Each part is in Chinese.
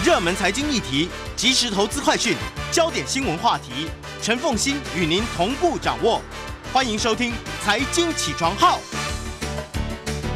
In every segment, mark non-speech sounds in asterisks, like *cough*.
热门财经议题、即时投资快讯、焦点新闻话题，陈凤欣与您同步掌握。欢迎收听《财经起床号》。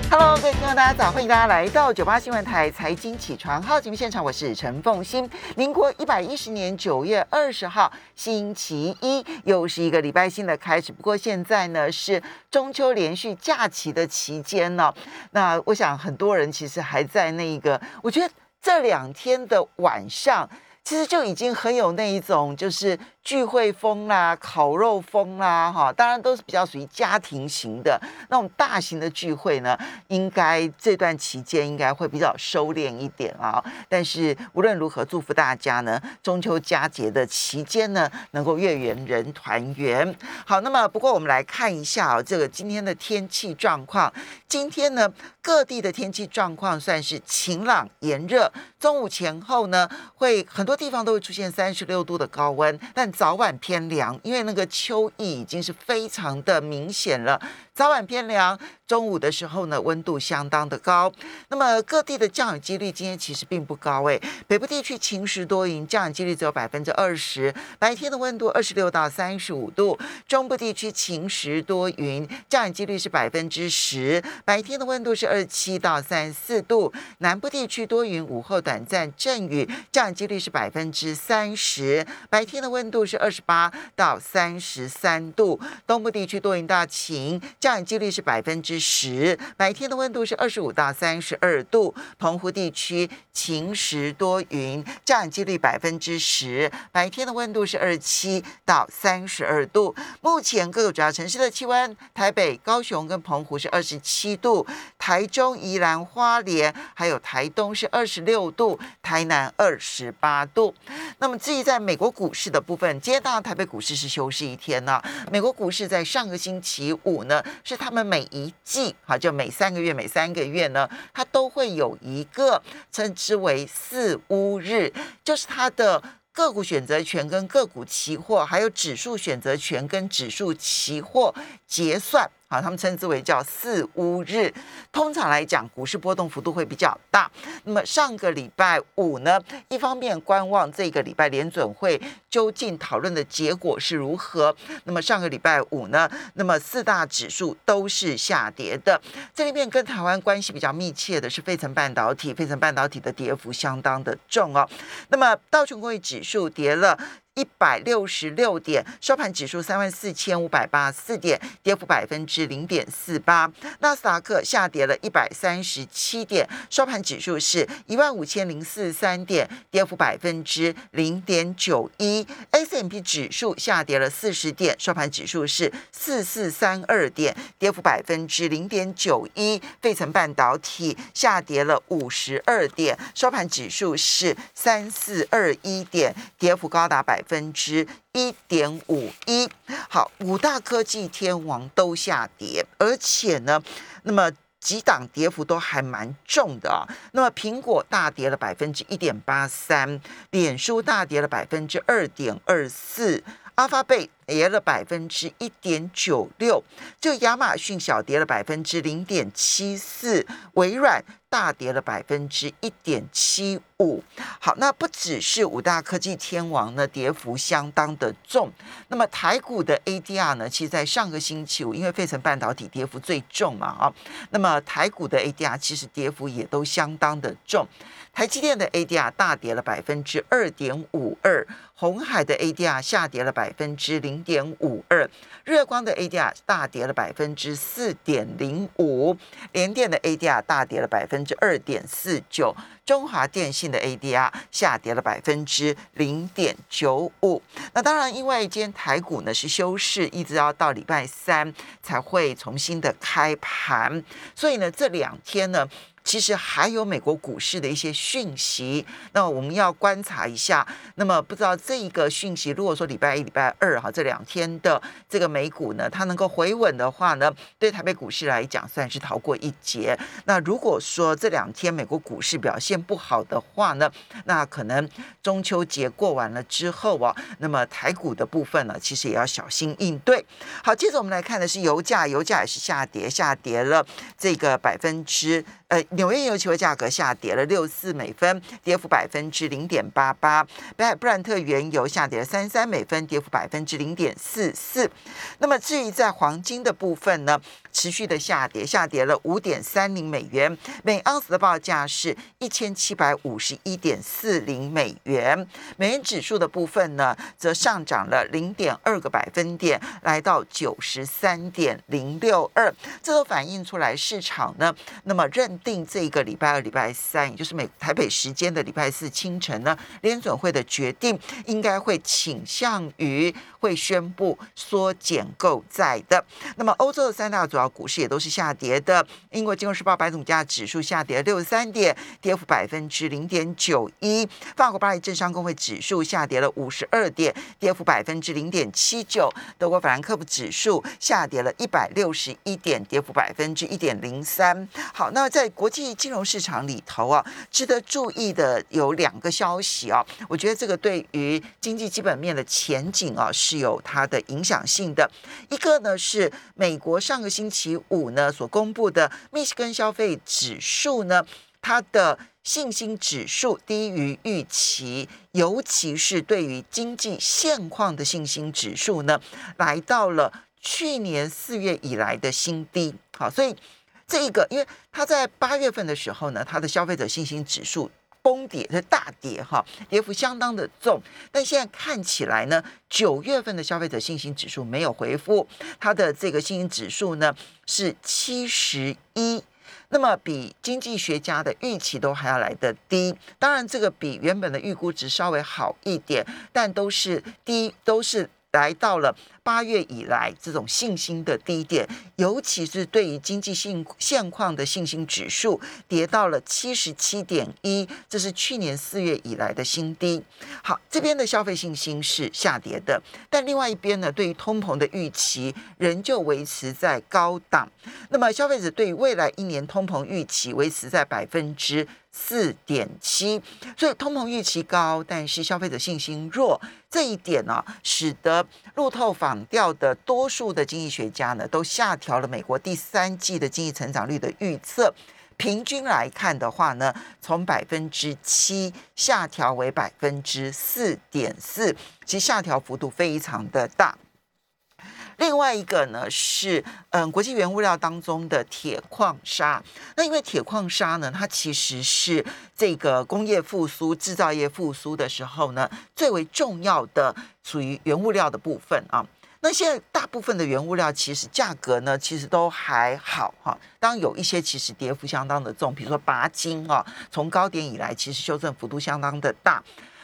Hello，各位听众，大家早！欢迎大家来到九八新闻台财经起床号节目现场，我是陈凤欣。民国一百一十年九月二十号，星期一，又是一个礼拜新的开始。不过现在呢是中秋连续假期的期间呢，那我想很多人其实还在那个，我觉得。这两天的晚上，其实就已经很有那一种，就是。聚会风啦，烤肉风啦，哈，当然都是比较属于家庭型的那种大型的聚会呢，应该这段期间应该会比较收敛一点啊。但是无论如何，祝福大家呢，中秋佳节的期间呢，能够月圆人团圆。好，那么不过我们来看一下啊，这个今天的天气状况。今天呢，各地的天气状况算是晴朗炎热，中午前后呢，会很多地方都会出现三十六度的高温，但早晚偏凉，因为那个秋意已经是非常的明显了。早晚偏凉，中午的时候呢，温度相当的高。那么各地的降雨几率今天其实并不高诶，北部地区晴时多云，降雨几率只有百分之二十，白天的温度二十六到三十五度。中部地区晴时多云，降雨几率是百分之十，白天的温度是二十七到三十四度。南部地区多云，午后短暂阵雨，降雨几率是百分之三十，白天的温度是二十八到三十三度。东部地区多云到晴。降雨几率是百分之十，白天的温度是二十五到三十二度。澎湖地区晴时多云，降雨几率百分之十，白天的温度是二十七到三十二度。目前各个主要城市的气温，台北、高雄跟澎湖是二十七度，台中、宜兰花莲还有台东是二十六度，台南二十八度。那么至于在美国股市的部分，今天当然台北股市是休市一天呢。美国股市在上个星期五呢。是他们每一季，哈，就每三个月，每三个月呢，它都会有一个称之为四乌日，就是它的个股选择权跟个股期货，还有指数选择权跟指数期货结算。他们称之为叫四乌日。通常来讲，股市波动幅度会比较大。那么上个礼拜五呢，一方面观望这个礼拜联准会究竟讨论的结果是如何。那么上个礼拜五呢，那么四大指数都是下跌的。这里面跟台湾关系比较密切的是费城半导体，费城半导体的跌幅相当的重哦。那么道琼工业指数跌了。一百六十六点，收盘指数三万四千五百八十四点，跌幅百分之零点四八。纳斯达克下跌了一百三十七点，收盘指数是一万五千零四十三点，跌幅百分之零点九一。S M P 指数下跌了四十点，收盘指数是四四三二点，跌幅百分之零点九一。费城半导体下跌了五十二点，收盘指数是三四二一点，跌幅高达百。分之一点五一，好，五大科技天王都下跌，而且呢，那么几档跌幅都还蛮重的啊。那么苹果大跌了百分之一点八三，脸书大跌了百分之二点二四。阿发贝跌了百分之一点九六，就亚马逊小跌了百分之零点七四，微软大跌了百分之一点七五。好，那不只是五大科技天王呢，跌幅相当的重。那么台股的 ADR 呢，其实在上个星期五，因为费城半导体跌幅最重嘛，啊，那么台股的 ADR 其实跌幅也都相当的重。台积电的 ADR 大跌了百分之二点五二，红海的 ADR 下跌了百分之零点五二，热光的 ADR 大跌了百分之四点零五，联电的 ADR 大跌了百分之二点四九，中华电信的 ADR 下跌了百分之零点九五。那当然，因为今天台股呢是休市，一直要到礼拜三才会重新的开盘，所以呢这两天呢。其实还有美国股市的一些讯息，那我们要观察一下。那么不知道这一个讯息，如果说礼拜一、礼拜二哈这两天的这个美股呢，它能够回稳的话呢，对台北股市来讲算是逃过一劫。那如果说这两天美国股市表现不好的话呢，那可能中秋节过完了之后啊，那么台股的部分呢，其实也要小心应对。好，接着我们来看的是油价，油价也是下跌，下跌了这个百分之。呃，纽约油期货价格下跌了六四美分，跌幅百分之零点八八。北海布兰特原油下跌了三三美分，跌幅百分之零点四四。那么至于在黄金的部分呢，持续的下跌，下跌了五点三零美元，每盎司的报价是一千七百五十一点四零美元。美元指数的部分呢，则上涨了零点二个百分点，来到九十三点零六二。这都反映出来市场呢，那么认定这个礼拜二、礼拜三，也就是美台北时间的礼拜四清晨呢，联准会的决定应该会倾向于会宣布缩减购债的。那么欧洲的三大主要股市也都是下跌的。英国金融时报白总价指数下跌六十三点，跌幅百分之零点九一。法国巴黎政商工会指数下跌了五十二点，跌幅百分之零点七九。德国法兰克福指数下跌了一百六十一点，跌幅百分之一点零三。好，那在国际金融市场里头啊，值得注意的有两个消息啊，我觉得这个对于经济基本面的前景啊是有它的影响性的。一个呢是美国上个星期五呢所公布的密西根消费指数呢，它的信心指数低于预期，尤其是对于经济现况的信心指数呢，来到了去年四月以来的新低。好，所以这一个，因为它在八月份的时候呢，它的消费者信心指数。崩跌是大跌哈，跌幅相当的重。但现在看起来呢，九月份的消费者信心指数没有回复，它的这个信心指数呢是七十一，那么比经济学家的预期都还要来得低。当然，这个比原本的预估值稍微好一点，但都是低，都是。来到了八月以来这种信心的低点，尤其是对于经济性现况的信心指数跌到了七十七点一，这是去年四月以来的新低。好，这边的消费信心是下跌的，但另外一边呢，对于通膨的预期仍旧维持在高档。那么消费者对于未来一年通膨预期维持在百分之。四点七，所以通膨预期高，但是消费者信心弱，这一点呢，使得路透访调的多数的经济学家呢，都下调了美国第三季的经济成长率的预测。平均来看的话呢，从百分之七下调为百分之四点四，其下调幅度非常的大。另外一个呢是，嗯，国际原物料当中的铁矿砂。那因为铁矿砂呢，它其实是这个工业复苏、制造业复苏的时候呢，最为重要的属于原物料的部分啊。那现在大部分的原物料其实价格呢，其实都还好哈。当有一些其实跌幅相当的重，比如说钯金啊，从高点以来其实修正幅度相当的大。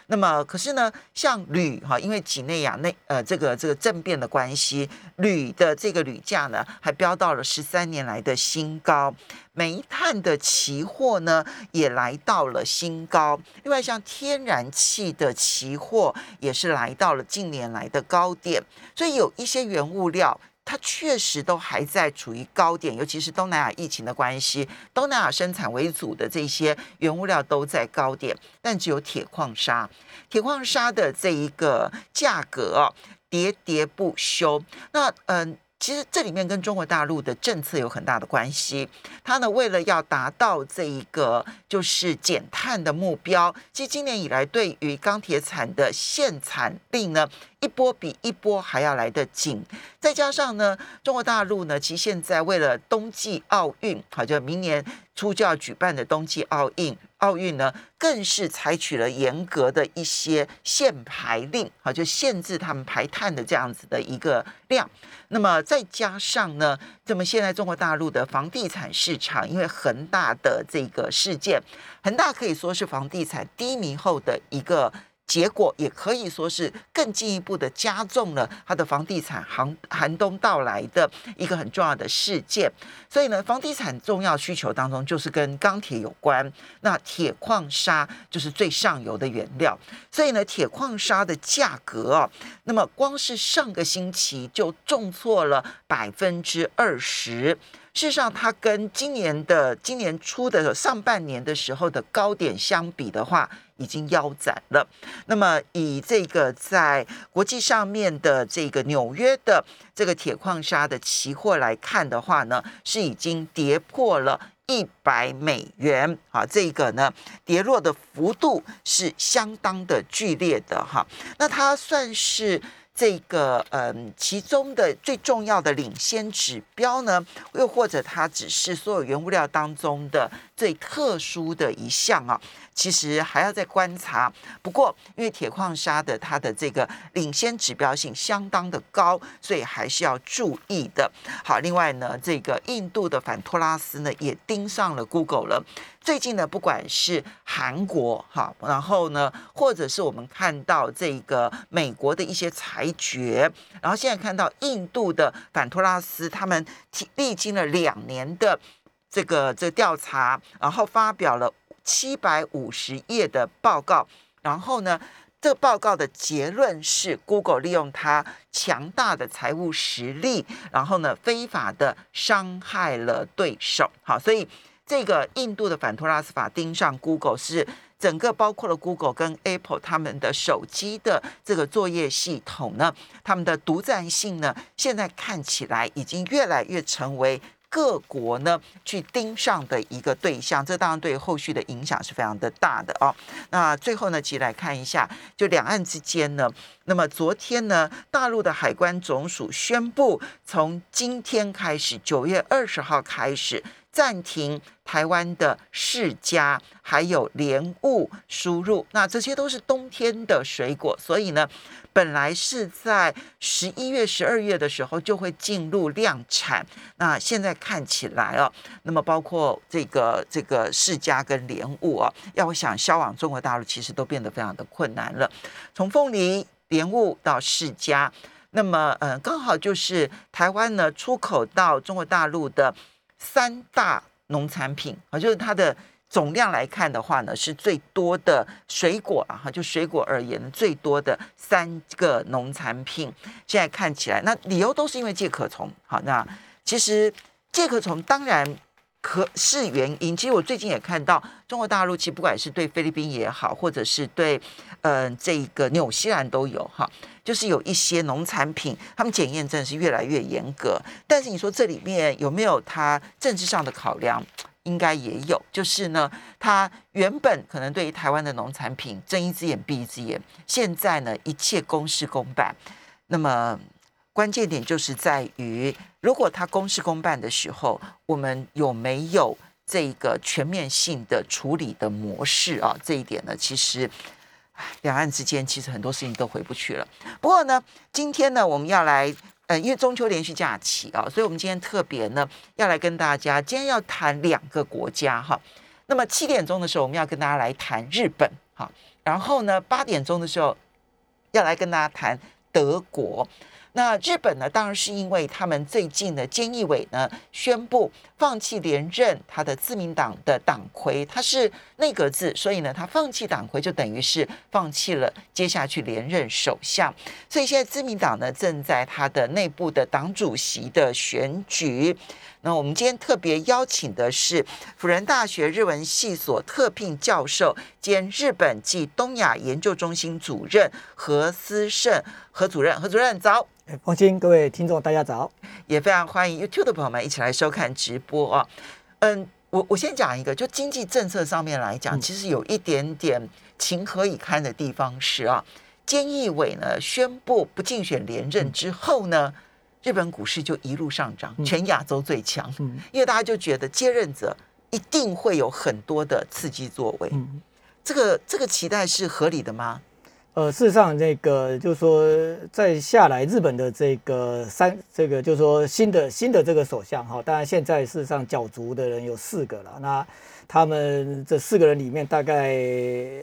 那么，可是呢，像铝哈，因为几内亚内呃这个这个政变的关系，铝的这个铝价呢，还飙到了十三年来的新高。煤炭的期货呢，也来到了新高。另外，像天然气的期货也是来到了近年来的高点。所以，有一些原物料。它确实都还在处于高点，尤其是东南亚疫情的关系，东南亚生产为主的这些原物料都在高点，但只有铁矿砂，铁矿砂的这一个价格喋喋不休。那嗯。其实这里面跟中国大陆的政策有很大的关系。它呢，为了要达到这一个就是减碳的目标，其实今年以来对于钢铁产的限产令呢，一波比一波还要来得紧。再加上呢，中国大陆呢，其实现在为了冬季奥运，好，就明年初就要举办的冬季奥运。奥运呢，更是采取了严格的一些限排令，好，就限制他们排碳的这样子的一个量。那么再加上呢，这么现在中国大陆的房地产市场，因为恒大的这个事件，恒大可以说是房地产低迷后的一个。结果也可以说是更进一步的加重了它的房地产寒寒冬到来的一个很重要的事件。所以呢，房地产重要需求当中就是跟钢铁有关，那铁矿砂就是最上游的原料。所以呢，铁矿砂的价格啊，那么光是上个星期就重挫了百分之二十。事实上，它跟今年的今年初的上半年的时候的高点相比的话，已经腰斩了。那么，以这个在国际上面的这个纽约的这个铁矿砂的期货来看的话呢，是已经跌破了一百美元。啊，这个呢，跌落的幅度是相当的剧烈的哈。那它算是。这个嗯，其中的最重要的领先指标呢，又或者它只是所有原物料当中的最特殊的一项啊，其实还要再观察。不过，因为铁矿砂的它的这个领先指标性相当的高，所以还是要注意的。好，另外呢，这个印度的反托拉斯呢也盯上了 Google 了。最近呢，不管是韩国哈，然后呢，或者是我们看到这个美国的一些裁决，然后现在看到印度的反托拉斯，他们历经了两年的这个这调查，然后发表了七百五十页的报告，然后呢，这个报告的结论是，Google 利用它强大的财务实力，然后呢，非法的伤害了对手。好，所以。这个印度的反托拉斯法盯上 Google 是整个包括了 Google 跟 Apple 他们的手机的这个作业系统呢，他们的独占性呢，现在看起来已经越来越成为各国呢去盯上的一个对象，这当然对后续的影响是非常的大的哦。那最后呢，其实来看一下，就两岸之间呢，那么昨天呢，大陆的海关总署宣布，从今天开始，九月二十号开始。暂停台湾的世家还有莲雾输入，那这些都是冬天的水果，所以呢，本来是在十一月、十二月的时候就会进入量产，那现在看起来哦，那么包括这个这个世家跟莲雾啊，要想销往中国大陆，其实都变得非常的困难了。从凤梨、莲雾到世家，那么嗯，刚好就是台湾呢出口到中国大陆的。三大农产品啊，就是它的总量来看的话呢，是最多的水果啊，哈，就水果而言，最多的三个农产品，现在看起来，那理由都是因为介壳虫。好，那其实介壳虫当然可是原因。其实我最近也看到中国大陆，其实不管是对菲律宾也好，或者是对嗯这个纽西兰都有哈。就是有一些农产品，他们检验真的是越来越严格。但是你说这里面有没有它政治上的考量？应该也有。就是呢，它原本可能对于台湾的农产品睁一只眼闭一只眼，现在呢一切公事公办。那么关键点就是在于，如果他公事公办的时候，我们有没有这个全面性的处理的模式啊？这一点呢，其实。两岸之间其实很多事情都回不去了。不过呢，今天呢，我们要来，呃，因为中秋连续假期啊，所以我们今天特别呢，要来跟大家，今天要谈两个国家哈。那么七点钟的时候，我们要跟大家来谈日本哈。然后呢，八点钟的时候，要来跟大家谈德国。那日本呢？当然是因为他们最近的菅义伟呢宣布放弃连任他的自民党的党魁，他是内阁制，所以呢，他放弃党魁就等于是放弃了接下去连任首相。所以现在自民党呢正在他的内部的党主席的选举。那我们今天特别邀请的是辅仁大学日文系所特聘教授兼日本暨东亚研究中心主任何思胜何主任，何主任早。放心，各位听众，大家早，也非常欢迎 YouTube 的朋友们一起来收看直播啊。嗯，我我先讲一个，就经济政策上面来讲，其实有一点点情何以堪的地方是啊，菅义伟呢宣布不竞选连任之后呢，日本股市就一路上涨，全亚洲最强，因为大家就觉得接任者一定会有很多的刺激作为，这个这个期待是合理的吗？呃，事实上，那个就是说，在下来日本的这个三，这个就是说新的新的这个首相哈，当然现在事实上角逐的人有四个了。那他们这四个人里面，大概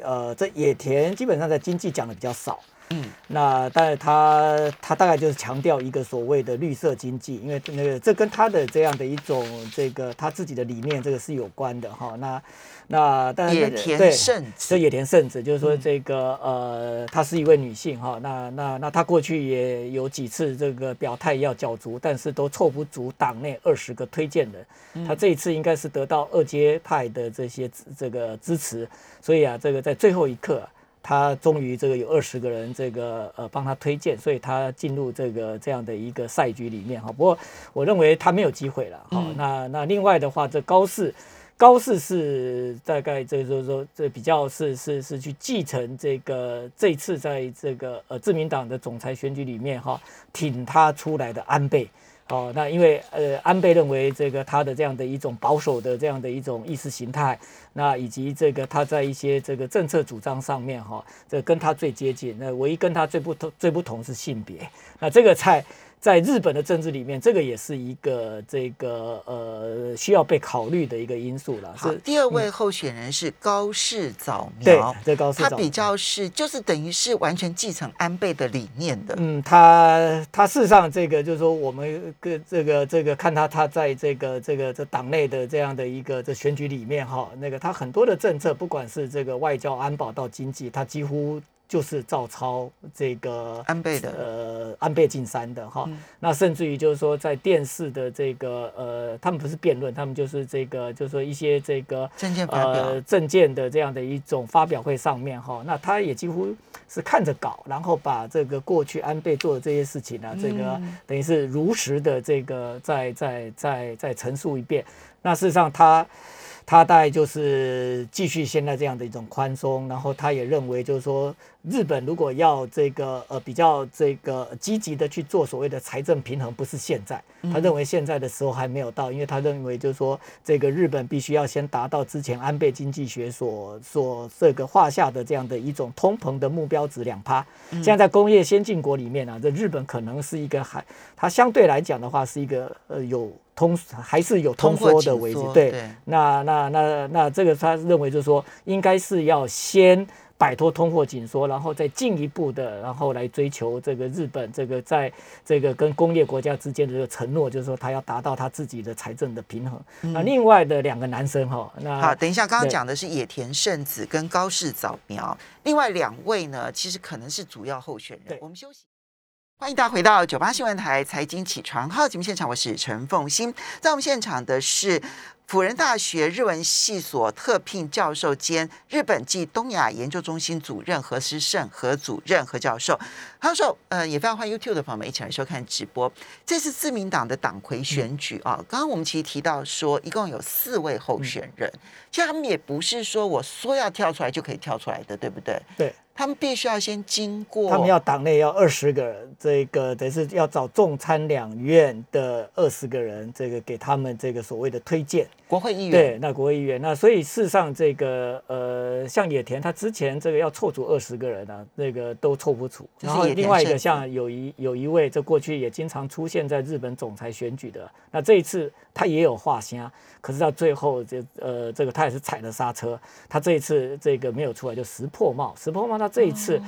呃，这野田基本上在经济讲的比较少。嗯，那但是他他大概就是强调一个所谓的绿色经济，因为那个这跟他的这样的一种这个他自己的理念这个是有关的哈。那那但野田圣子，这野田圣子就是说这个呃，她是一位女性哈。那那那她过去也有几次这个表态要角逐，但是都凑不足党内二十个推荐人。她这一次应该是得到二阶派的这些这个支持，所以啊，这个在最后一刻他终于这个有二十个人这个呃帮他推荐，所以他进入这个这样的一个赛局里面哈。不过我认为他没有机会了哈。那那另外的话，这高市高市是大概这就是说这比较是是是去继承这个这次在这个呃自民党的总裁选举里面哈挺他出来的安倍。哦，那因为呃，安倍认为这个他的这样的一种保守的这样的一种意识形态，那以及这个他在一些这个政策主张上面哈，这跟他最接近。那唯一跟他最不同最不同是性别。那这个在。在日本的政治里面，这个也是一个这个呃需要被考虑的一个因素了。是第二位候选人是高市早苗，对，高市他比较是就是等于是完全继承安倍的理念的。嗯，他他事实上这个就是说，我们个这个这个看他他在这个这个这党内的这样的一个这选举里面哈，那个他很多的政策，不管是这个外交、安保到经济，他几乎。就是照抄这个安倍的。呃安倍晋三的哈，那甚至于就是说在电视的这个呃，他们不是辩论，他们就是这个就是说一些这个证件发表。证件的这样的一种发表会上面哈，那他也几乎是看着稿，然后把这个过去安倍做的这些事情呢，这个等于是如实的这个再再再再陈述一遍。那事实上他。他大概就是继续现在这样的一种宽松，然后他也认为就是说，日本如果要这个呃比较这个积极的去做所谓的财政平衡，不是现在，他认为现在的时候还没有到，因为他认为就是说，这个日本必须要先达到之前安倍经济学所所这个画下的这样的一种通膨的目标值两趴。现在在工业先进国里面呢，这日本可能是一个还，它相对来讲的话是一个呃有。通还是有通缩的危机，对，那那那那这个他认为就是说，应该是要先摆脱通货紧缩，然后再进一步的，然后来追求这个日本这个在这个跟工业国家之间的这个承诺，就是说他要达到他自己的财政的平衡。那另外的两个男生哈，那好，等一下，刚刚讲的是野田圣子跟高市早苗，另外两位呢，其实可能是主要候选人。我们休息。欢迎大家回到九八新闻台财经起床号节目现场，我是陈凤欣，在我们现场的是。辅仁大学日文系所特聘教授兼日本暨东亚研究中心主任何诗胜何主任何教授，何教授，呃，也非常欢迎 YouTube 的朋友们一起来收看直播。这是自民党的党魁选举啊，刚刚我们其实提到说，一共有四位候选人，其实他们也不是说我说要跳出来就可以跳出来的，对不对？对。他们必须要先经过，他们要党内要二十个人，这个等于是要找众参两院的二十个人，这个给他们这个所谓的推荐国会议员。对，那国会议员，那所以事实上这个呃，像野田他之前这个要凑足二十个人啊，那个都凑不出。然后另外一个像有一有一位，这过去也经常出现在日本总裁选举的，那这一次他也有画虾，可是到最后这呃这个他也是踩了刹车，他这一次这个没有出来就石破茂，石破茂他。这一次，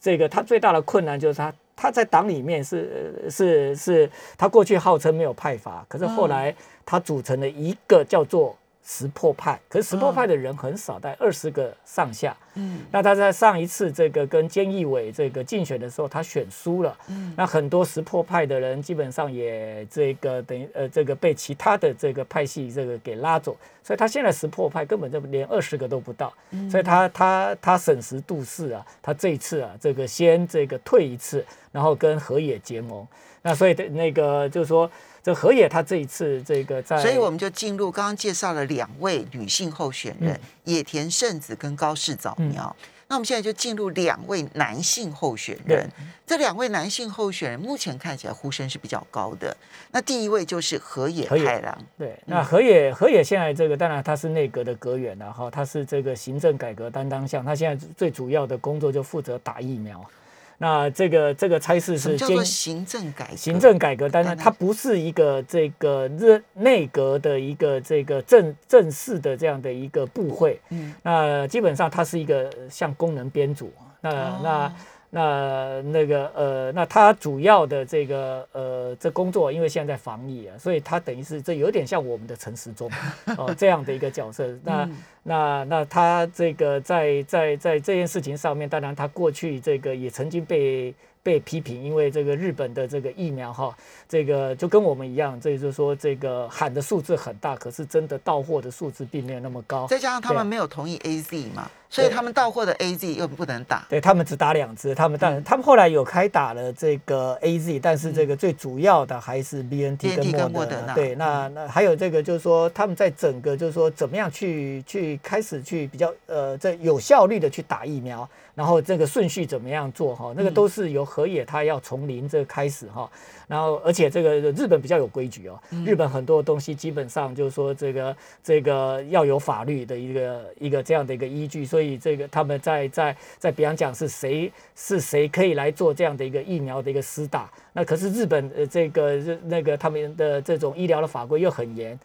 这个他最大的困难就是他他在党里面是是是，他过去号称没有派阀，可是后来他组成了一个叫做。石破派，可是石破派的人很少，在二十个上下。嗯，那他在上一次这个跟菅义伟这个竞选的时候，他选输了。嗯，那很多石破派的人基本上也这个等于呃这个被其他的这个派系这个给拉走，所以他现在石破派根本就连二十个都不到。嗯，所以他他他审时度势啊，他这一次啊这个先这个退一次，然后跟河野结盟。那所以的那个就是说。这河野他这一次这个在，所以我们就进入刚刚介绍了两位女性候选人野田圣子跟高市早苗。那我们现在就进入两位男性候选人。这两位男性候选人目前看起来呼声是比较高的。那第一位就是河野太郎。对，那河野河野现在这个当然他是内阁的阁员了哈，他是这个行政改革担当项，他现在最主要的工作就负责打疫苗。那这个这个差事是叫做行政改革，行政改革，但是它不是一个这个内内阁的一个这个正正式的这样的一个部会。嗯，那基本上它是一个像功能编组。那那。那那个呃，那它主要的这个呃，这工作，因为现在防疫啊，所以它等于是这有点像我们的陈时中哦这样的一个角色。那那那他这个在在在这件事情上面，当然他过去这个也曾经被。被批评，因为这个日本的这个疫苗哈，这个就跟我们一样，这就是说这个喊的数字很大，可是真的到货的数字并没有那么高。再加上他们没有同意 A Z 嘛，所以他们到货的 A Z 又不能打。对他们只打两支，他们但他们后来有开打了这个 A Z，但是这个最主要的还是 B N T 跟莫德纳。对，那那还有这个就是说他们在整个就是说怎么样去去开始去比较呃这有效率的去打疫苗。然后这个顺序怎么样做哈？那个都是由河野他要从零这开始哈。然后而且这个日本比较有规矩哦，日本很多东西基本上就是说这个这个要有法律的一个一个这样的一个依据，所以这个他们在在在比方讲是谁是谁可以来做这样的一个疫苗的一个施打。那可是日本呃这个那个他们的这种医疗的法规又很严。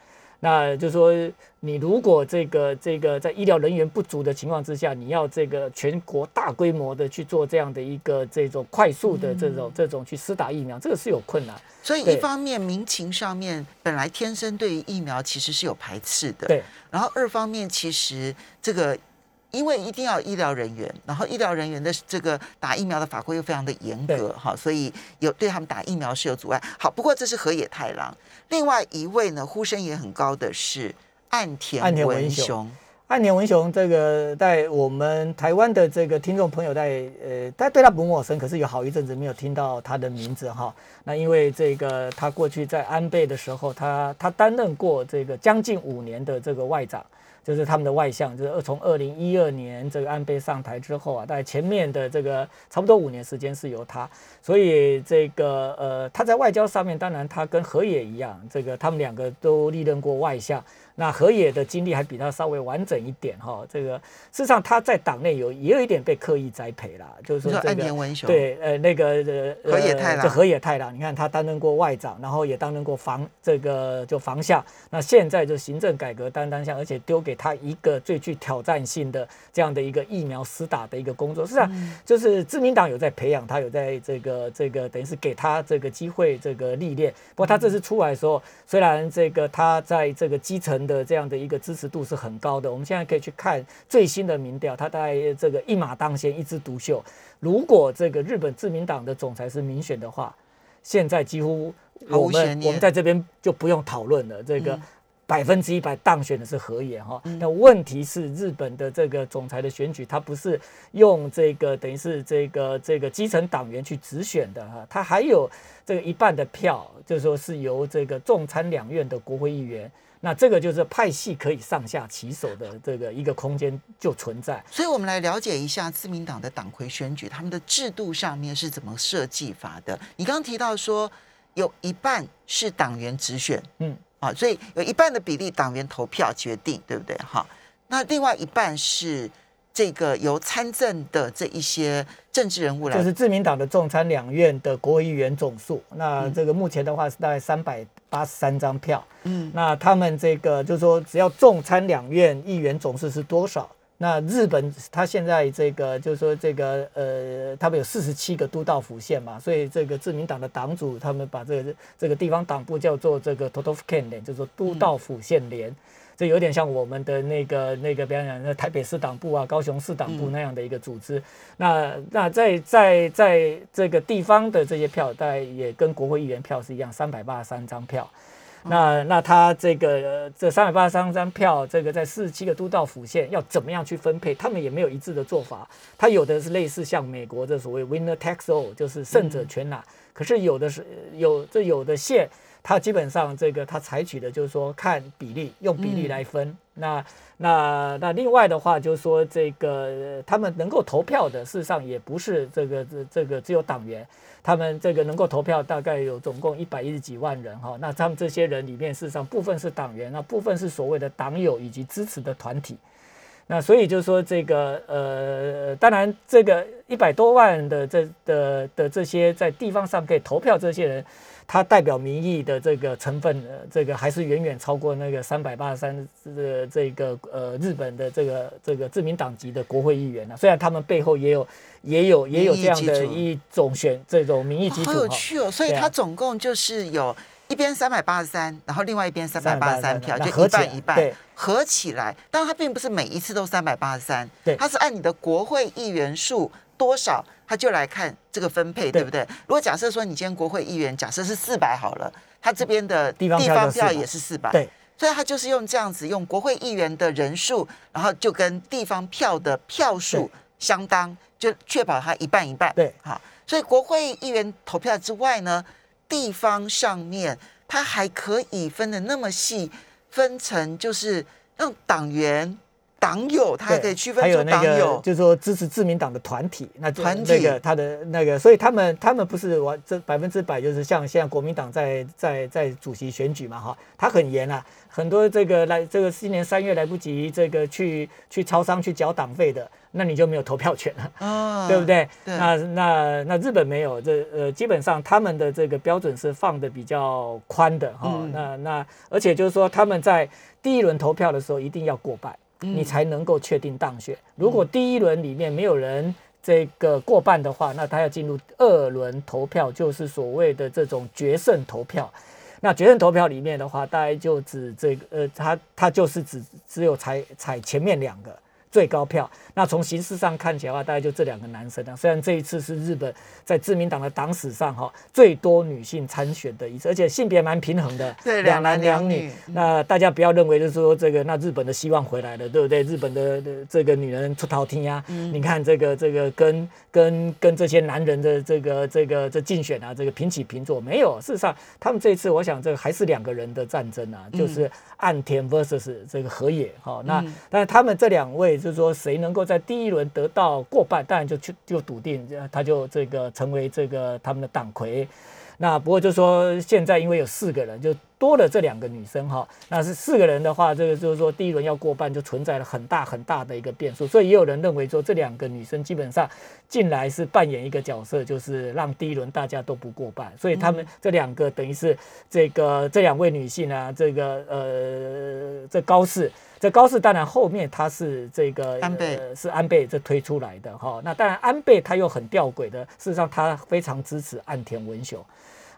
那就是说，你如果这个这个在医疗人员不足的情况之下，你要这个全国大规模的去做这样的一个这种快速的这种这种去施打疫苗，这个是有困难。所以一方面民情上面本来天生对于疫苗其实是有排斥的，对。然后二方面其实这个。因为一定要医疗人员，然后医疗人员的这个打疫苗的法规又非常的严格，哈，所以有对他们打疫苗是有阻碍。好，不过这是河野太郎，另外一位呢呼声也很高的是岸田文雄。岸田文雄这个在我们台湾的这个听众朋友在呃，大家对他不陌生，可是有好一阵子没有听到他的名字哈。那因为这个他过去在安倍的时候，他他担任过这个将近五年的这个外长。就是他们的外相，就是从二零一二年这个安倍上台之后啊，大概前面的这个差不多五年时间是由他，所以这个呃他在外交上面，当然他跟河野一样，这个他们两个都历任过外相。那河野的经历还比他稍微完整一点哈，这个事实上他在党内有也有一点被刻意栽培啦，就是说这个对呃那个呃河野太郎，就河野太郎，你看他担任过外长，然后也担任过防这个就防下，那现在就行政改革担当下，而且丢给他一个最具挑战性的这样的一个疫苗施打的一个工作，实际上就是自民党有在培养他，有在这个这个等于是给他这个机会这个历练。不过他这次出来的时候，虽然这个他在这个基层。的这样的一个支持度是很高的。我们现在可以去看最新的民调，他大概这个一马当先，一枝独秀。如果这个日本自民党的总裁是民选的话，现在几乎我们我们在这边就不用讨论了。这个百分之一百当选的是河野哈。那问题是日本的这个总裁的选举，他不是用这个等于是这个这个基层党员去直选的哈，他还有这个一半的票，就是说是由这个众参两院的国会议员。那这个就是派系可以上下其手的这个一个空间就存在，所以我们来了解一下自民党的党魁选举，他们的制度上面是怎么设计法的？你刚刚提到说有一半是党员直选，嗯，啊，所以有一半的比例党员投票决定，对不对？哈，那另外一半是。这个由参政的这一些政治人物来，就是自民党的众参两院的国会议员总数。那这个目前的话是大概三百八十三张票。嗯，那他们这个就是说，只要众参两院议员总数是多少？那日本他现在这个就是说，这个呃，他们有四十七个都道府县嘛，所以这个自民党的党主他们把这个这个地方党部叫做这个 Total Ken 联，就是说都道府县联。这有点像我们的那个那个，比方讲，那台北市党部啊、高雄市党部那样的一个组织。那那在在在这个地方的这些票，大概也跟国会议员票是一样，三百八十三张票。那那他这个这三百八十三张票，这个在四十七个都道府县要怎么样去分配？他们也没有一致的做法。他有的是类似像美国的所谓 winner takes all，就是胜者全拿。可是有的是有这有的县。他基本上这个他采取的就是说看比例，用比例来分。那那那另外的话就是说这个他们能够投票的，事实上也不是这个这这个只有党员，他们这个能够投票大概有总共一百一十几万人哈。那他们这些人里面，事实上部分是党员，那部分是所谓的党友以及支持的团体。那所以就是说这个呃，当然这个一百多万的这的的这些在地方上可以投票这些人。他代表民意的这个成分，呃，这个还是远远超过那个三百八十三的这个呃日本的这个这个自民党籍的国会议员呢。虽然他们背后也有也有也有这样的一种选这种民意基础，好有趣哦。所以它总共就是有一边三百八十三，然后另外一边三百八十三票，就一半一半对，合起来。但它并不是每一次都三百八十三，对它是按你的国会议员数多少，它就来看这个分配，对。对不对？如果假设说你今天国会议员假设是四百好了，他这边的地方票就400也是四百，对，所以他就是用这样子，用国会议员的人数，然后就跟地方票的票数相当，就确保他一半一半。对。好，所以国会议员投票之外呢，地方上面他还可以分的那么细，分成就是让党员、党友，他还可以区分出还有那个党友。就是说支持自民党的团体，那就团体那个他的那个，所以他们他们不是完这百分之百就是像现在国民党在在在主席选举嘛哈，他很严啊，很多这个来这个今年三月来不及这个去去超商去缴党费的，那你就没有投票权了。啊 *laughs* 对不？对？对那那那日本没有，这呃基本上他们的这个标准是放的比较宽的哈、嗯那那而且就是说他们在第一轮投票的时候一定要过半，嗯你才能够确定当选。如果第一轮里面没有人这个过半的话，那他要进入二轮投票，就是所谓的这种决胜投票。那决胜投票里面的话，大概就指这个呃，他他就是只只有采采前面两个最高票。那从形式上看起来的话，大概就这两个男生啊。虽然这一次是日本在自民党的党史上哈最多女性参选的一次，而且性别蛮平衡的，对两男两女那大家不要认为就是说这个那日本的希望回来了，对不对？日本的的这个女人出逃天呀、嗯你看这个这个跟跟跟这些男人的这个这个这竞选啊，这个平起平坐没有。事实上，他们这一次我想这个还是两个人的战争啊，就是岸田 versus 这个河野哈、那嗯但是他们这两位就是说谁能够在第一轮得到过半，当然就就就笃定他就这个成为这个他们的党魁。那不过就是说现在因为有四个人，就多了这两个女生哈。那是四个人的话，这个就是说第一轮要过半，就存在了很大很大的一个变数。所以也有人认为说这两个女生基本上进来是扮演一个角色，就是让第一轮大家都不过半。所以他们这两个等于是这个这两位女性啊，这个呃这高市。这高市当然后面他是这个安倍呃、是安倍这推出来的哈，那当然安倍他又很吊诡的，事实上他非常支持岸田文雄。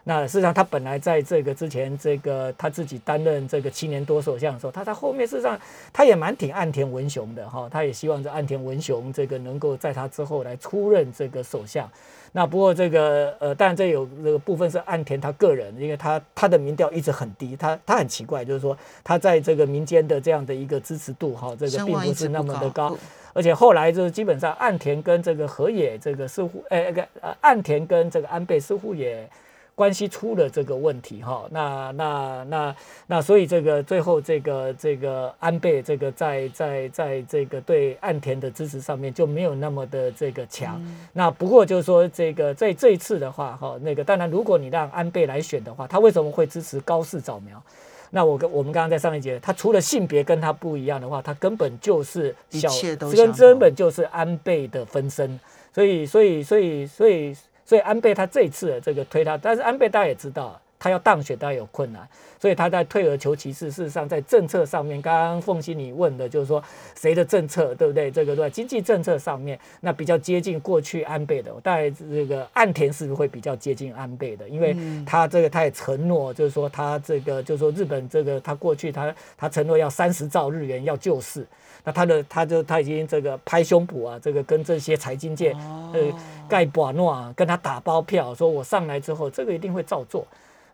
那事实上，他本来在这个之前，这个他自己担任这个七年多首相的时候，他在后面事实上他也蛮挺岸田文雄的哈，他也希望这岸田文雄这个能够在他之后来出任这个首相。那不过这个呃，当然这有这个部分是岸田他个人，因为他他的民调一直很低，他他很奇怪，就是说他在这个民间的这样的一个支持度哈，这个并不是那么的高。而且后来就是基本上岸田跟这个河野这个似乎，呃，那个呃，岸田跟这个安倍似乎也关系出了这个问题哈。那那那那，所以这个最后这个这个安倍这个在在在这个对岸田的支持上面就没有那么的这个强。那不过就是说这个在这一次的话哈，那个当然如果你让安倍来选的话，他为什么会支持高市早苗？那我跟我们刚刚在上一节，他除了性别跟他不一样的话，他根本就是小跟根本就是安倍的分身，所以所以所以所以所以所以安倍他这一次的这个推他，但是安倍大家也知道，他要当选当然有困难，所以他在退而求其次。事实上，在政策上面，刚刚凤欣你问的就是说谁的政策对不对？这个对吧经济政策上面，那比较接近过去安倍的，大概这个岸田是不是会比较接近安倍的？因为他这个他也承诺，就是说他这个就是说日本这个他过去他他承诺要三十兆日元要救市。那他的他就他已经这个拍胸脯啊，这个跟这些财经界呃盖保诺啊，跟他打包票，说我上来之后，这个一定会照做。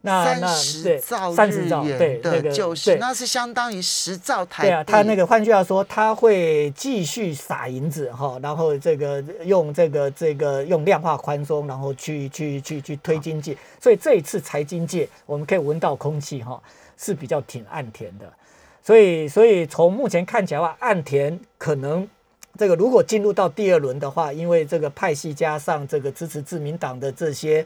那三那十对兆三十兆对那个的就是，对那是相当于十兆台币。对啊，他那个换句话说，他会继续撒银子哈，然后这个用这个这个用量化宽松，然后去去去去推经济。所以这一次财经界，我们可以闻到空气哈，是比较挺岸田的。所以所以从目前看起来的话，岸田可能。这个如果进入到第二轮的话，因为这个派系加上这个支持自民党的这些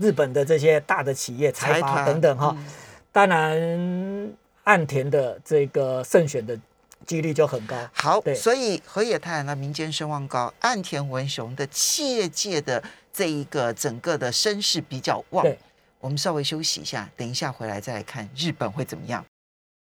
日本的这些大的企业财阀等等哈，嗯当然岸田的这个胜选的几率就很高。好，所以河野太郎的民间声望高，岸田文雄的企业界的这一个整个的声势比较旺。对，我们稍微休息一下，等一下回来再来看日本会怎么样。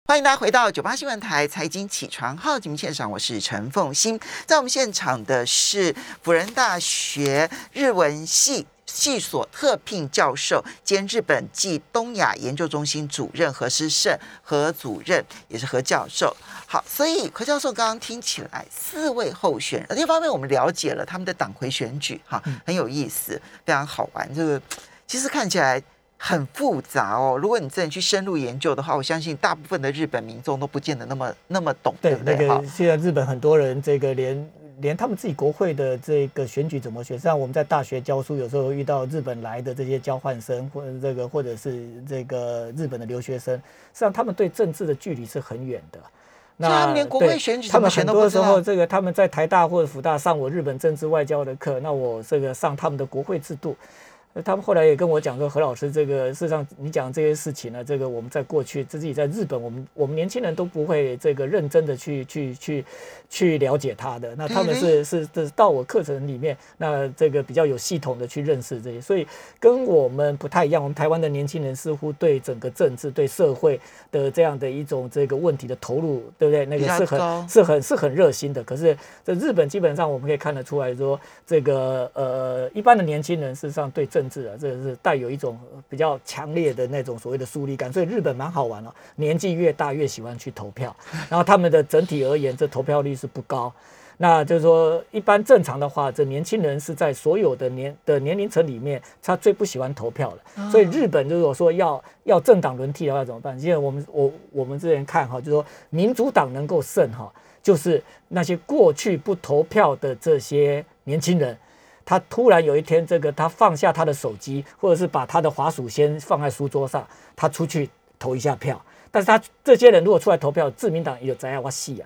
欢迎大家回到九八新闻台财经起床号节目现场，我是陈凤欣。在我们现场的是辅仁大学日文系系所特聘教授兼日本暨东亚研究中心主任何诗胜何主任，也是何教授。好，所以何教授刚刚听起来四位候选人，一方面我们了解了他们的党魁选举，哈，很有意思，非常好玩。这个其实看起来。很复杂哦，如果你真的去深入研究的话，我相信大部分的日本民众都不见得那么那么懂，对不对？那个现在日本很多人，这个连连他们自己国会的这个选举怎么选，像我们在大学教书，有时候遇到日本来的这些交换生，或者这个或者是这个日本的留学生，实际上他们对政治的距离是很远的。那他们连国会选举他们很多时候，这个他们在台大或者福大上我日本政治外交的课，那我这个上他们的国会制度。他们后来也跟我讲说，何老师，这个事实上你讲这些事情呢，这个我们在过去自己在日本，我们我们年轻人都不会这个认真的去去去去了解他的。那他们是是是到我课程里面，那这个比较有系统的去认识这些，所以跟我们不太一样。我们台湾的年轻人似乎对整个政治、对社会的这样的一种这个问题的投入，对不对？那个是很是很是很热心的。可是在日本，基本上我们可以看得出来说，这个呃一般的年轻人事实上对政治啊，这个是带有一种比较强烈的那种所谓的疏离感，所以日本蛮好玩哦。年纪越大越喜欢去投票，然后他们的整体而言，这投票率是不高。那就是说，一般正常的话，这年轻人是在所有的年的年龄层里面，他最不喜欢投票了。所以日本如果说要要政党轮替的话怎么办？因为我们我我们之前看哈，就是说民主党能够胜哈，就是那些过去不投票的这些年轻人。他突然有一天，这个他放下他的手机，或者是把他的滑鼠先放在书桌上，他出去投一下票。但是他这些人如果出来投票，自民党也有在要挖戏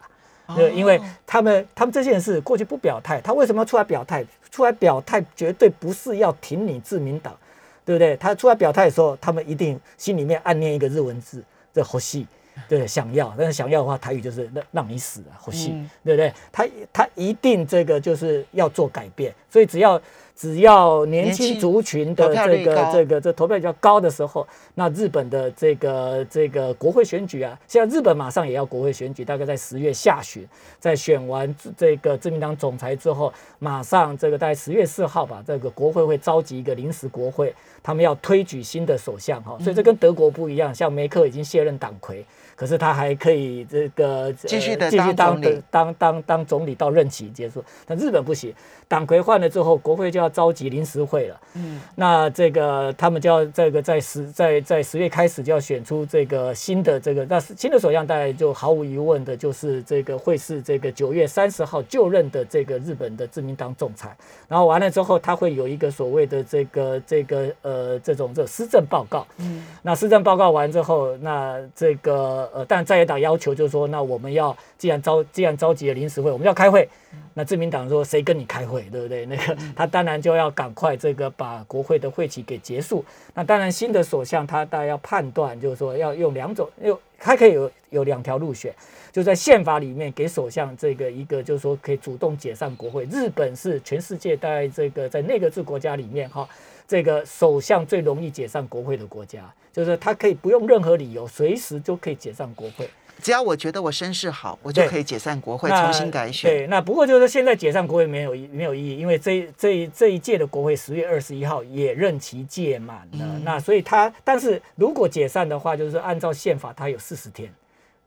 啊，对，因为他们他们这件事过去不表态，他为什么要出来表态？出来表态绝对不是要挺你自民党，对不对？他出来表态的时候，他们一定心里面暗念一个日文字，这好戏。对，想要，但是想要的话，台语就是让让你死啊，好戏，对不对？他他一定这个就是要做改变，所以只要。只要年轻族群的这个这个这投票比较高的时候，那日本的这个这个国会选举啊，现在日本马上也要国会选举，大概在十月下旬，在选完这个自民党总裁之后，马上这个大概十月四号吧，这个国会会召集一个临时国会，他们要推举新的首相哈，所以这跟德国不一样，像梅克已经卸任党魁，可是他还可以这个继续的继续当当当当总理到任期结束，但日本不行，党魁换了之后，国会就要。召集临时会了，嗯，那这个他们就要这个在十在在十月开始就要选出这个新的这个，那新的首相大概就毫无疑问的就是这个会是这个九月三十号就任的这个日本的自民党总裁，然后完了之后他会有一个所谓的这个这个呃这种这施政报告，嗯，那施政报告完之后，那这个呃，但在野党要求就是说，那我们要既然召既然召集了临时会，我们要开会。那自民党说谁跟你开会，对不对？那个 *laughs* 他当然就要赶快这个把国会的会期给结束。那当然新的首相他大概要判断，就是说要用两种，又他可以有有两条路选，就在宪法里面给首相这个一个，就是说可以主动解散国会。日本是全世界在这个在内阁制国家里面哈，这个首相最容易解散国会的国家，就是他可以不用任何理由，随时就可以解散国会。只要我觉得我声势好，我就可以解散国会，重新改选。对，那不过就是现在解散国会没有没有意义，因为这这这一届的国会十月二十一号也任期届满了。那所以他，但是如果解散的话，就是按照宪法，他有四十天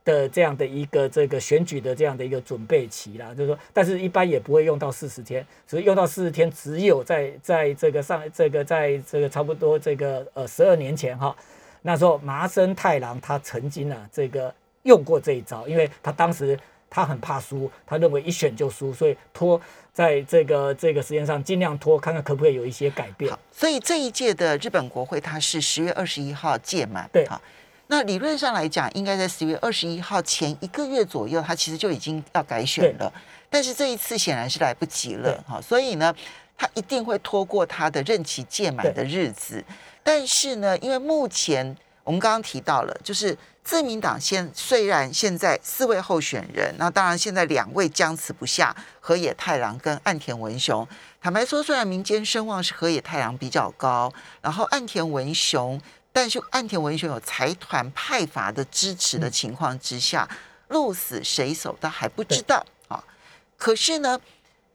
的这样的一个这个选举的这样的一个准备期啦。就是说，但是一般也不会用到四十天，所以用到四十天，只有在在这个上这个在这个差不多这个呃十二年前哈，那时候麻生太郎他曾经啊这个。用过这一招，因为他当时他很怕输，他认为一选就输，所以拖在这个这个时间上尽量拖，看看可不可以有一些改变。所以这一届的日本国会它是十月二十一号届满，对哈。那理论上来讲，应该在十月二十一号前一个月左右，他其实就已经要改选了。但是这一次显然是来不及了，哈。所以呢，他一定会拖过他的任期届满的日子。但是呢，因为目前我们刚刚提到了，就是。自民党现虽然现在四位候选人，那当然现在两位僵持不下，河野太郎跟岸田文雄。坦白说，虽然民间声望是河野太郎比较高，然后岸田文雄但是岸田文雄有财团派阀的支持的情况之下，鹿死谁手他还不知道啊。可是呢，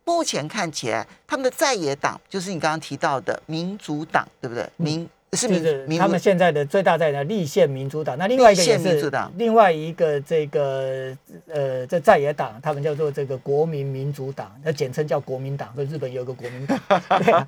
目前看起来他们的在野党就是你刚刚提到的民主党，对不对？民是民就是他们现在的最大在的立宪民主党，那另外一个也是党另外一个这个呃这在野党，他们叫做这个国民民主党，那简称叫国民党，所以日本有一个国民党，*laughs* 对啊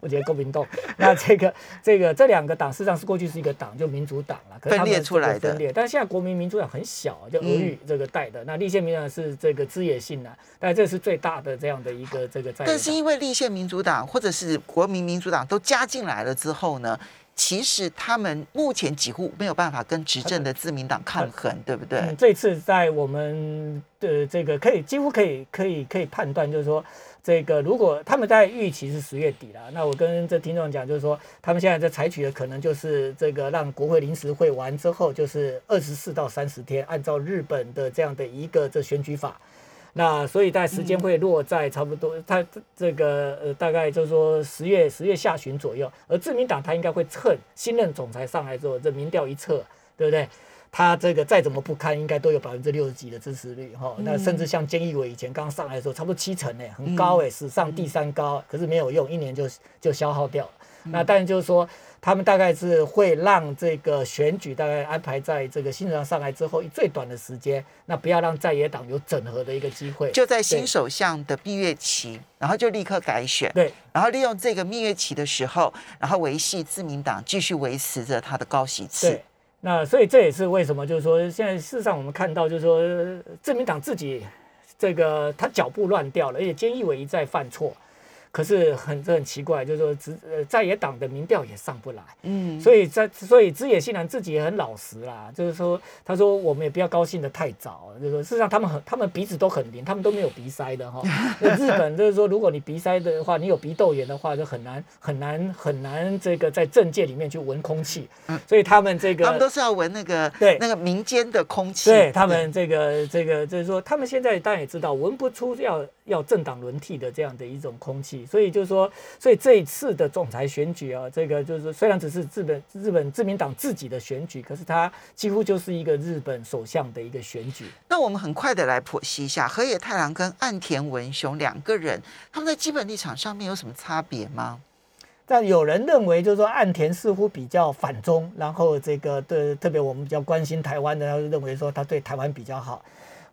我觉得够民党。那这个这个这两个党事实上是过去是一个党，就民主党了，分裂出来的这个分裂，但是现在国民民主党很小，就俄语这个带的，那立宪民主党是这个枝野性的，但这是最大的这样的一个这个在野党。但是因为立宪民主党或者是国民民主党都加进来了之后呢，其实他们目前几乎没有办法跟执政的自民党抗衡，对不对？嗯，这次在我们的这个可以几乎可以可以可以判断，就是说，这个如果他们在预期是十月底了，那我跟这听众讲，就是说，他们现在在采取的可能就是这个让国会临时会完之后，就是二十四到三十天，按照日本的这样的一个这选举法。那所以在时间会落在差不多，它这这个呃大概就是说十月十月下旬左右，而自民党他应该会趁新任总裁上来之后，这民调一测，对不对？他这个再怎么不堪，应该都有百分之六十几的支持率哈。那甚至像菅义伟以前刚上来的时候，差不多七成呢，很高哎，史上第三高，可是没有用，一年就就消耗掉了。那但就是说，他们大概是会让这个选举大概安排在这个新人上来之后最短的时间，那不要让在野党有整合的一个机会。就在新首相的蜜月期，然后就立刻改选，对，然后利用这个蜜月期的时候，然后维系自民党继续维持着他的高席次。，那所以这也是为什么，就是说现在事实上我们看到，就是说自民党自己这个他脚步乱掉了，而且菅义伟一再犯错，可是很这很奇怪，就是说只呃在野党的民调也上不来，嗯，所以在所以枝野信男自己也很老实啦，就是说他说我们也不要高兴的太早，就是说事实上他们很他们鼻子都很灵，他们都没有鼻塞的哈。*laughs* 那日本就是说，如果你鼻塞的话，你有鼻窦炎的话，就很难很难很难这个在政界里面去闻空气，所以他们这个他们都是要闻那个对。那个民间的空气，对他们这个这个就是说，他们现在当然也知道闻不出要要政党轮替的这样的一种空气，所以就是说，所以这一次的总裁选举啊，这个就是虽然只是日本日本自民党自己的选举，可是它几乎就是一个日本首相的一个选举。那我们很快的来剖析一下河野太郎跟岸田文雄两个人，他们在基本立场上面有什么差别吗？但有人认为，就是说岸田似乎比较反中，然后这个对特别我们比较关心台湾的，他就认为说他对台湾比较好。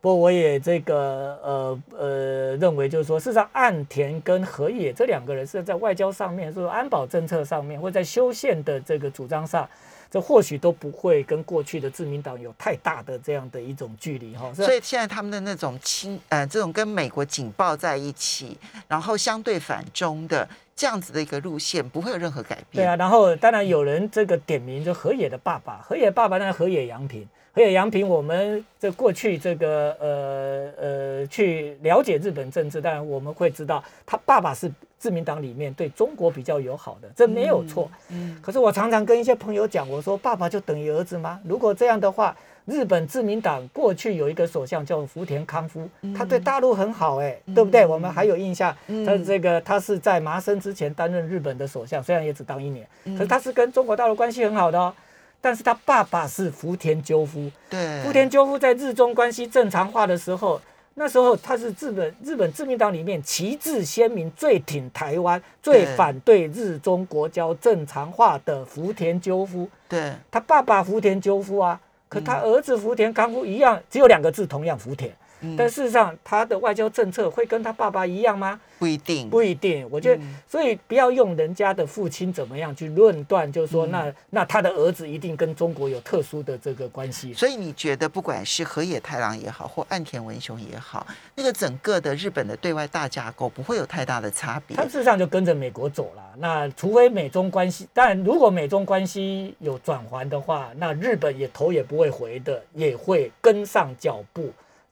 不过我也这个呃呃认为，就是说，事实上岸田跟河野这两个人是在外交上面，说安保政策上面，或在修宪的这个主张上，这或许都不会跟过去的自民党有太大的这样的一种距离哈。所以现在他们的那种亲呃这种跟美国紧抱在一起，然后相对反中的这样子的一个路线，不会有任何改变。对啊，然后当然有人这个点名就河野的爸爸，河野爸爸那河野洋平，河野洋平，我们这过去这个呃呃去了解日本政治，当然我们会知道他爸爸是自民党里面对中国比较友好的，这没有错。嗯，可是我常常跟一些朋友讲，我说爸爸就等于儿子吗？如果这样的话，日本自民党过去有一个首相叫福田康夫，他对大陆很好、哎、对不对？我们还有印象，他这个他是在麻生之前担任日本的首相，虽然也只当一年，可是他是跟中国大陆关系很好的哦。但是他爸爸是福田赳夫，对，福田赳夫在日中关系正常化的时候，那时候他是日本日本自民党里面旗帜鲜明、最挺台湾、最反对日中国交正常化的福田赳夫。对，他爸爸福田赳夫啊，可他儿子福田康夫一样，只有两个字，同样福田。嗯但事实上，他的外交政策会跟他爸爸一样吗？不一定。不一定。我觉得，嗯所以不要用人家的父亲怎么样去论断，就是说，嗯那那他的儿子一定跟中国有特殊的这个关系。所以你觉得，不管是河野太郎也好，或岸田文雄也好，那个整个的日本的对外大架构不会有太大的差别他。事实上就跟着美国走了。那除非美中关系，当然如果美中关系有转圜的话，那日本也头也不会回的，也会跟上脚步。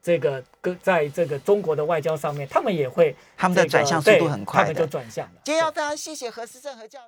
这个跟在这个中国的外交上面，他们也会他们的这个转向速度对很快他们就转向了。今天要非常谢谢何思正和教授。